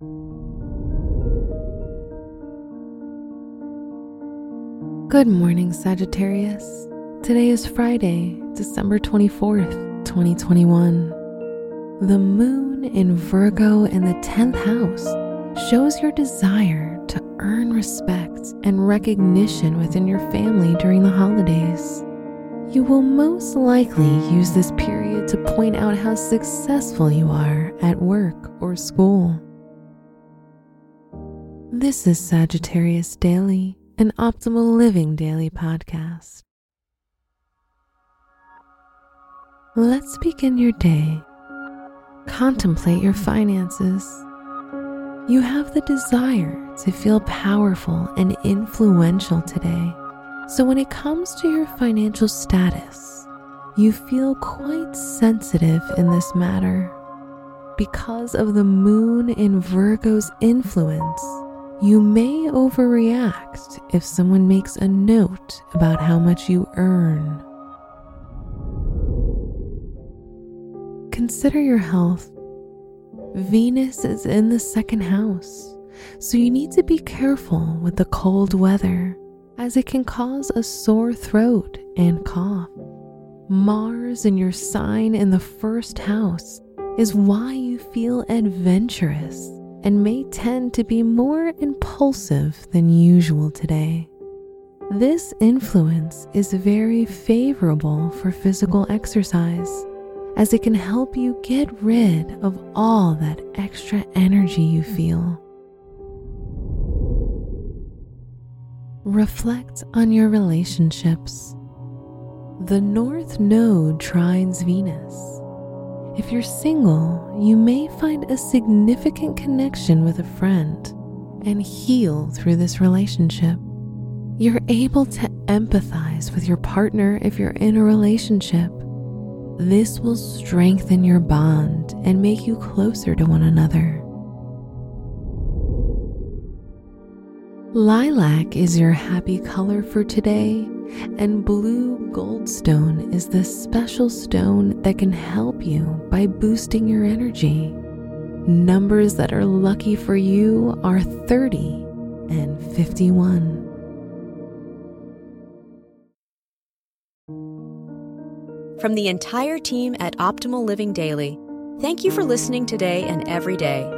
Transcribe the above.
Good morning, Sagittarius. Today is Friday, December 24th, 2021. The moon in Virgo in the 10th house shows your desire to earn respect and recognition within your family during the holidays. You will most likely use this period to point out how successful you are at work or school. This is Sagittarius Daily an optimal living daily podcast. Let's begin your day. Contemplate your finances. You have the desire to feel powerful and influential today. So, when it comes to your financial status, you feel quite sensitive in this matter. Because of the moon in Virgo's influence, you may overreact if someone makes a note about how much you earn. Consider your health. Venus is in the second house, so you need to be careful with the cold weather as it can cause a sore throat and cough. Mars in your sign in the first house is why you feel adventurous and may tend to be more impulsive than usual today. This influence is very favorable for physical exercise as it can help you get rid of all that extra energy you feel. Reflect on your relationships. The North Node trines Venus if you're single, you may find a significant connection with a friend and heal through this relationship. You're able to empathize with your partner if you're in a relationship. This will strengthen your bond and make you closer to one another. Lilac is your happy color for today and blue goldstone is the special stone that can help you by boosting your energy. Numbers that are lucky for you are 30 and 51. From the entire team at Optimal Living Daily, thank you for listening today and every day.